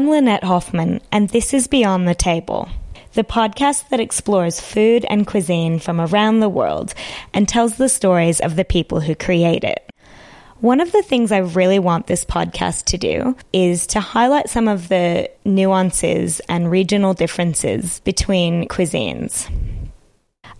I'm Lynette Hoffman, and this is Beyond the Table, the podcast that explores food and cuisine from around the world and tells the stories of the people who create it. One of the things I really want this podcast to do is to highlight some of the nuances and regional differences between cuisines.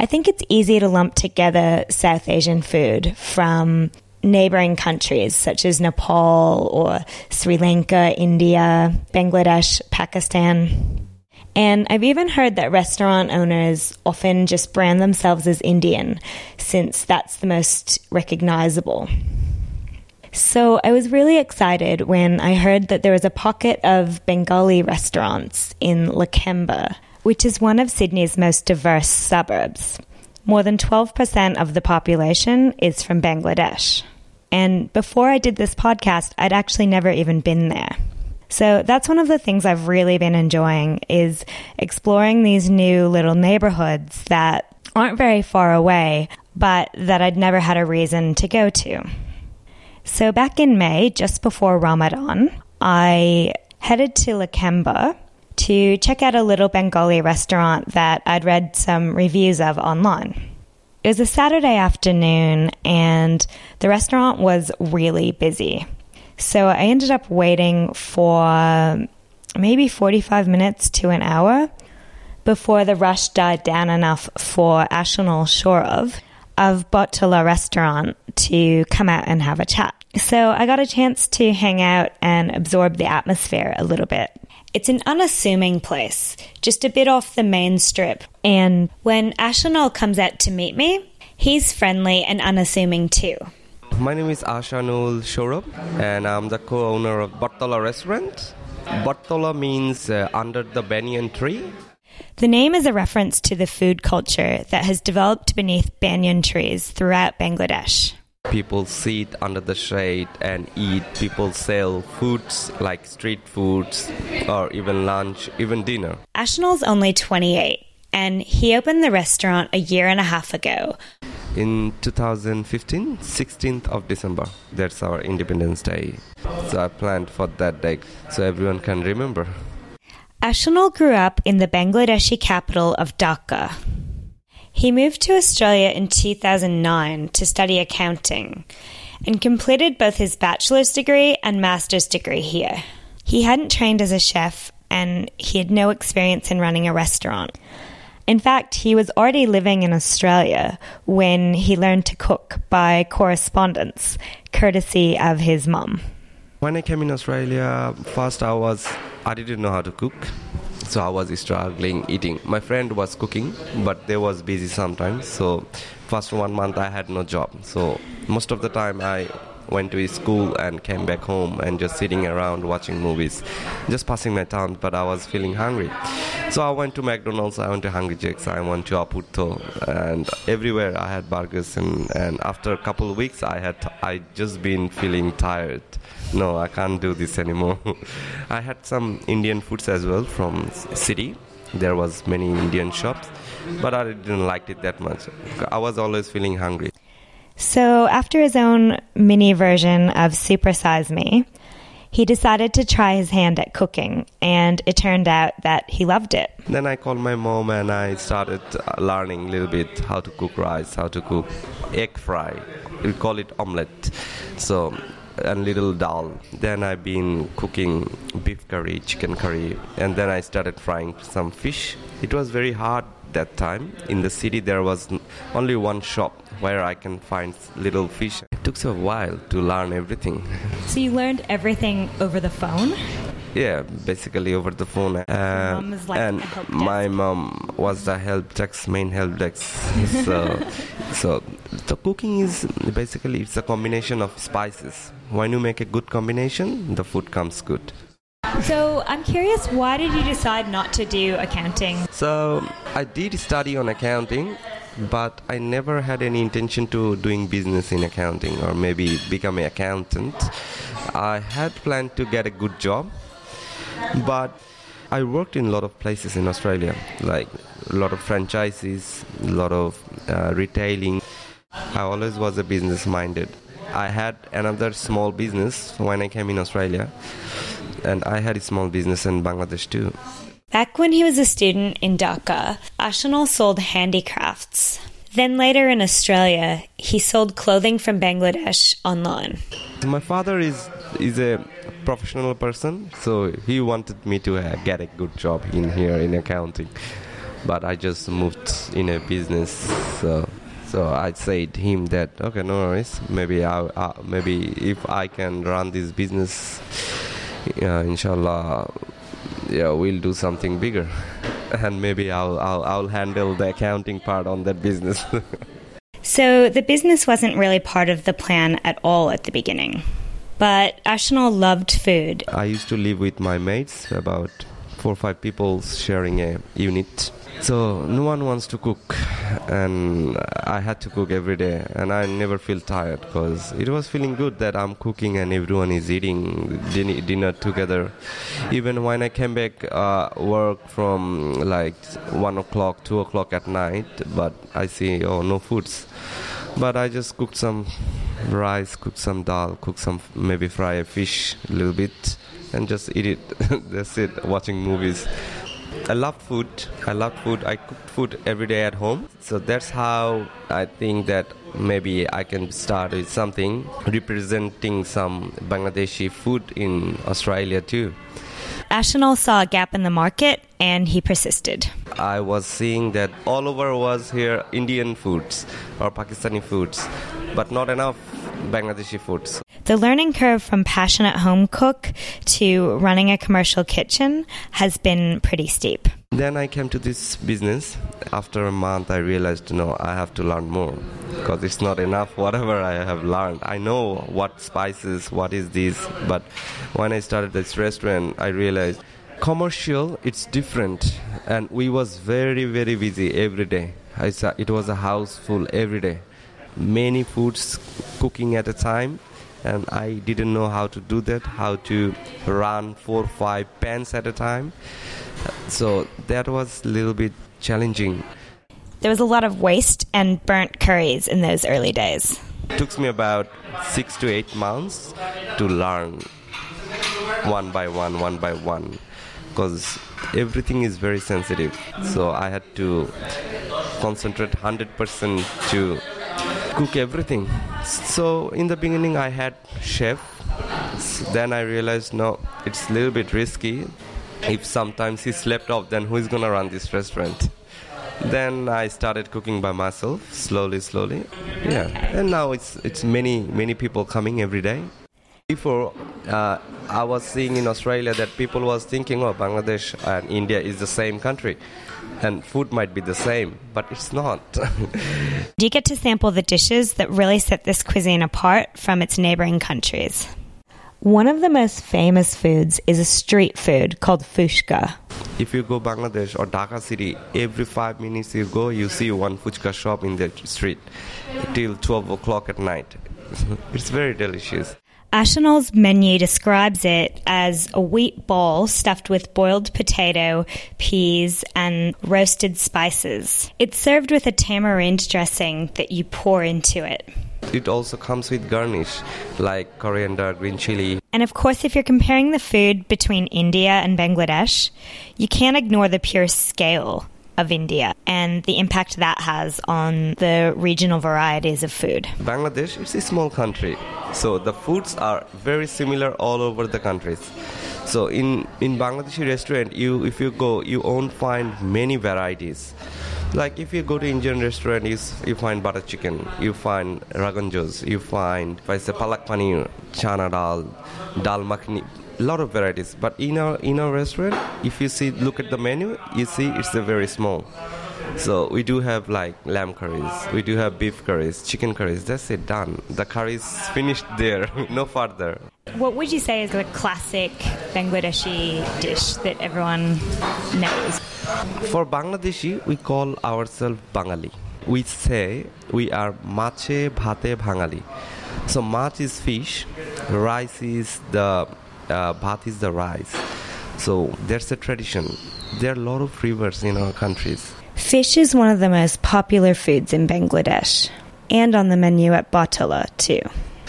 I think it's easy to lump together South Asian food from neighboring countries such as Nepal or Sri Lanka, India, Bangladesh, Pakistan. And I've even heard that restaurant owners often just brand themselves as Indian, since that's the most recognizable. So I was really excited when I heard that there was a pocket of Bengali restaurants in Lakemba, which is one of Sydney's most diverse suburbs. More than 12% of the population is from Bangladesh. And before I did this podcast, I'd actually never even been there. So that's one of the things I've really been enjoying is exploring these new little neighborhoods that aren't very far away, but that I'd never had a reason to go to. So back in May, just before Ramadan, I headed to Lakemba to check out a little Bengali restaurant that I'd read some reviews of online. It was a Saturday afternoon, and the restaurant was really busy. So I ended up waiting for maybe 45 minutes to an hour before the rush died down enough for Ashanul Shorov of Bottola restaurant to come out and have a chat. So I got a chance to hang out and absorb the atmosphere a little bit. It's an unassuming place, just a bit off the main strip. And when Ashanul comes out to meet me, he's friendly and unassuming too. My name is Ashanul Shorab, and I'm the co-owner of Bartola Restaurant. Bartola means uh, under the banyan tree. The name is a reference to the food culture that has developed beneath banyan trees throughout Bangladesh. People sit under the shade and eat. People sell foods like street foods or even lunch, even dinner. Ashanul's only 28 and he opened the restaurant a year and a half ago. In 2015, 16th of December, that's our Independence Day. So I planned for that day so everyone can remember. Ashanul grew up in the Bangladeshi capital of Dhaka. He moved to Australia in 2009 to study accounting and completed both his bachelor's degree and master's degree here. He hadn't trained as a chef and he had no experience in running a restaurant. In fact, he was already living in Australia when he learned to cook by correspondence, courtesy of his mum. When I came in Australia, first I was I didn't know how to cook so I was struggling eating. My friend was cooking, but they was busy sometimes. So first one month I had no job. So most of the time I went to school and came back home and just sitting around watching movies, just passing my time. But I was feeling hungry, so I went to McDonald's. I went to Hungry Jack's. I went to Oporto, and everywhere I had burgers. And, and after a couple of weeks, I had I just been feeling tired. No, I can't do this anymore. I had some Indian foods as well from city. There was many Indian shops, but I didn't like it that much. I was always feeling hungry. So, after his own mini version of Super Size Me, he decided to try his hand at cooking, and it turned out that he loved it. Then I called my mom and I started uh, learning a little bit how to cook rice, how to cook egg fry. We call it omelette. So, and little dal. Then I've been cooking beef curry, chicken curry, and then I started frying some fish. It was very hard that time. In the city, there was only one shop where I can find little fish. It took a while to learn everything. So you learned everything over the phone? Yeah, basically over the phone. Uh, like and my mom was the help desk, main help desk. so, so the cooking is basically it's a combination of spices. When you make a good combination, the food comes good. So I'm curious, why did you decide not to do accounting? So I did study on accounting, but I never had any intention to doing business in accounting or maybe become an accountant. I had planned to get a good job, but I worked in a lot of places in Australia, like a lot of franchises, a lot of uh, retailing. I always was a business minded. I had another small business when I came in Australia and I had a small business in Bangladesh too. Back when he was a student in Dhaka, Ashanol sold handicrafts. Then later in Australia, he sold clothing from Bangladesh online. My father is is a professional person, so he wanted me to uh, get a good job in here in accounting. But I just moved in a business, so so I said him that okay, no worries. Maybe I uh, maybe if I can run this business, uh, inshallah, yeah, we'll do something bigger, and maybe I'll I'll, I'll handle the accounting part on that business. so the business wasn't really part of the plan at all at the beginning. But Ashanol loved food. I used to live with my mates, about four or five people sharing a unit. So no one wants to cook, and I had to cook every day, and I never feel tired because it was feeling good that I'm cooking and everyone is eating din- dinner together. Even when I came back uh, work from like one o'clock, two o'clock at night, but I see oh no foods, but I just cooked some rice, cook some dal, cook some maybe fry a fish a little bit, and just eat it. That's it. Watching movies. I love food. I love food. I cook food every day at home. So that's how I think that maybe I can start with something representing some Bangladeshi food in Australia too. Ashanol saw a gap in the market and he persisted. I was seeing that all over was here Indian foods or Pakistani foods, but not enough Bangladeshi foods. The learning curve from passionate home cook to running a commercial kitchen has been pretty steep. Then I came to this business. After a month, I realized, no, I have to learn more because it's not enough. Whatever I have learned, I know what spices, what is this. But when I started this restaurant, I realized commercial, it's different, and we was very, very busy every day. I saw it was a house full every day, many foods cooking at a time and I didn't know how to do that, how to run four or five pans at a time. So that was a little bit challenging. There was a lot of waste and burnt curries in those early days. It took me about six to eight months to learn one by one, one by one, because everything is very sensitive. So I had to concentrate 100% to cook everything. So in the beginning, I had chef. Then I realized no, it's a little bit risky. If sometimes he slept off, then who's gonna run this restaurant? Then I started cooking by myself, slowly, slowly. Yeah, and now it's it's many many people coming every day. Before, uh, I was seeing in Australia that people was thinking, oh, Bangladesh and India is the same country and food might be the same, but it's not. Do you get to sample the dishes that really set this cuisine apart from its neighboring countries? One of the most famous foods is a street food called fuchka. If you go Bangladesh or Dhaka city, every five minutes you go, you see one fuchka shop in the street till 12 o'clock at night. it's very delicious. Ashanol's menu describes it as a wheat ball stuffed with boiled potato, peas, and roasted spices. It's served with a tamarind dressing that you pour into it. It also comes with garnish like coriander, green chili. And of course, if you're comparing the food between India and Bangladesh, you can't ignore the pure scale of India and the impact that has on the regional varieties of food. Bangladesh is a small country, so the foods are very similar all over the countries. So in in Bangladeshi restaurant, you if you go, you won't find many varieties. Like if you go to Indian restaurant, you, you find butter chicken, you find rogan josh, you find if I say palak paneer, chana dal, dal makhani, lot of varieties. But in our in our restaurant, if you see look at the menu, you see it's a very small. So we do have like lamb curries, we do have beef curries, chicken curries. That's it, done. The curries finished there, no further. What would you say is the classic Bangladeshi dish that everyone knows? For Bangladeshi, we call ourselves Bangali. We say we are mache bhate Bangali. So mach is fish, rice is the uh, bhat is the rice. So there's a tradition. There are a lot of rivers in our countries. Fish is one of the most popular foods in Bangladesh and on the menu at Botala too.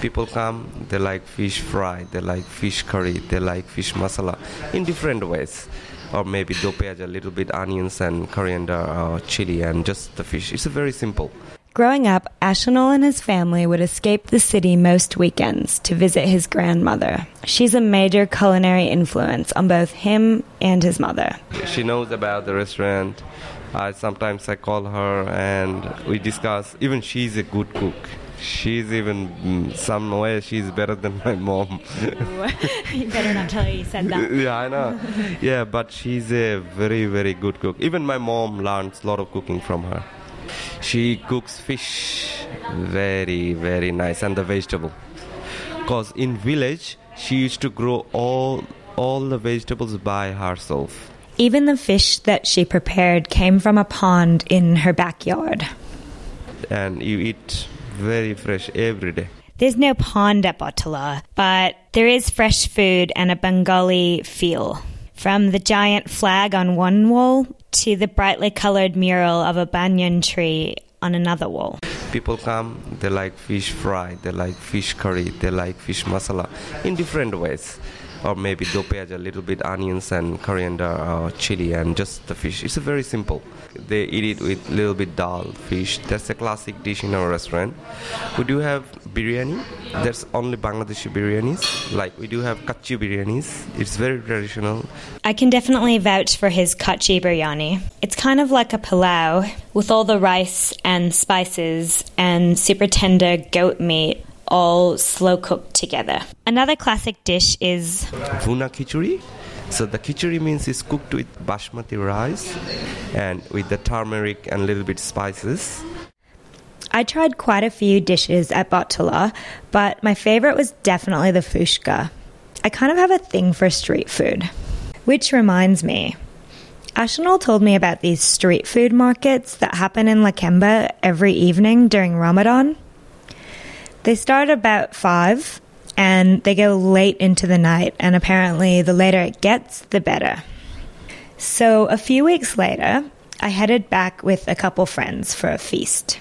People come, they like fish fry, they like fish curry, they like fish masala in different ways. Or maybe do a little bit onions and coriander or chili and just the fish. It's very simple. Growing up, Ashanol and his family would escape the city most weekends to visit his grandmother. She's a major culinary influence on both him and his mother. She knows about the restaurant. I sometimes I call her and we discuss. Even she's a good cook. She's even mm, some way she's better than my mom. you better not tell her you said that. yeah, I know. Yeah, but she's a very very good cook. Even my mom learns a lot of cooking from her. She cooks fish very, very nice and the vegetable. Cause in village she used to grow all all the vegetables by herself. Even the fish that she prepared came from a pond in her backyard. And you eat very fresh every day. There's no pond at Botala, but there is fresh food and a Bengali feel. From the giant flag on one wall to the brightly coloured mural of a banyan tree on another wall. People come, they like fish fry, they like fish curry, they like fish masala in different ways or maybe do a little bit onions and coriander or chili and just the fish. It's very simple. They eat it with a little bit dal, fish. That's a classic dish in our restaurant. We do have biryani. There's only Bangladeshi biryanis. Like we do have kachi biryanis. It's very traditional. I can definitely vouch for his kachi biryani. It's kind of like a pilau with all the rice and spices and super tender goat meat all slow cooked together. Another classic dish is Vuna khichuri. So the khichuri means it's cooked with basmati rice and with the turmeric and a little bit spices. I tried quite a few dishes at Botala, but my favorite was definitely the fushka. I kind of have a thing for street food. Which reminds me, Ashanol told me about these street food markets that happen in Lakemba every evening during Ramadan. They start about five and they go late into the night, and apparently, the later it gets, the better. So, a few weeks later, I headed back with a couple friends for a feast.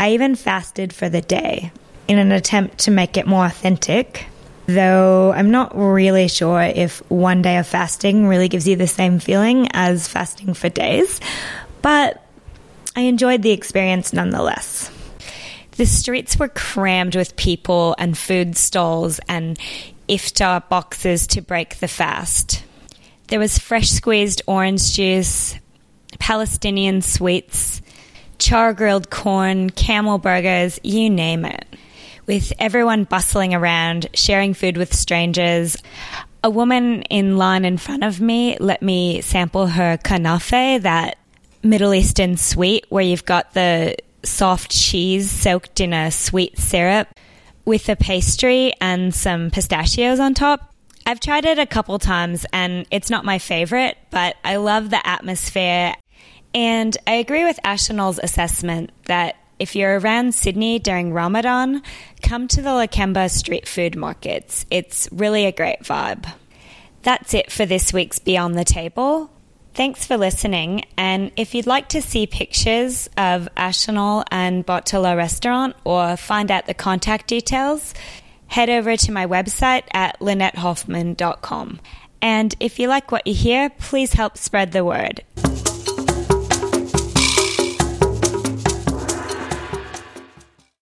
I even fasted for the day in an attempt to make it more authentic, though I'm not really sure if one day of fasting really gives you the same feeling as fasting for days, but I enjoyed the experience nonetheless. The streets were crammed with people and food stalls and iftar boxes to break the fast. There was fresh squeezed orange juice, Palestinian sweets, char grilled corn, camel burgers, you name it. With everyone bustling around, sharing food with strangers. A woman in line in front of me let me sample her kanafe, that Middle Eastern sweet where you've got the soft cheese soaked in a sweet syrup with a pastry and some pistachios on top. I've tried it a couple times and it's not my favorite, but I love the atmosphere. And I agree with Ashanol's assessment that if you're around Sydney during Ramadan, come to the Lakemba street food markets. It's really a great vibe. That's it for this week's Beyond the Table. Thanks for listening. And if you'd like to see pictures of Ashanol and Botala restaurant or find out the contact details, head over to my website at lynettehoffman.com. And if you like what you hear, please help spread the word.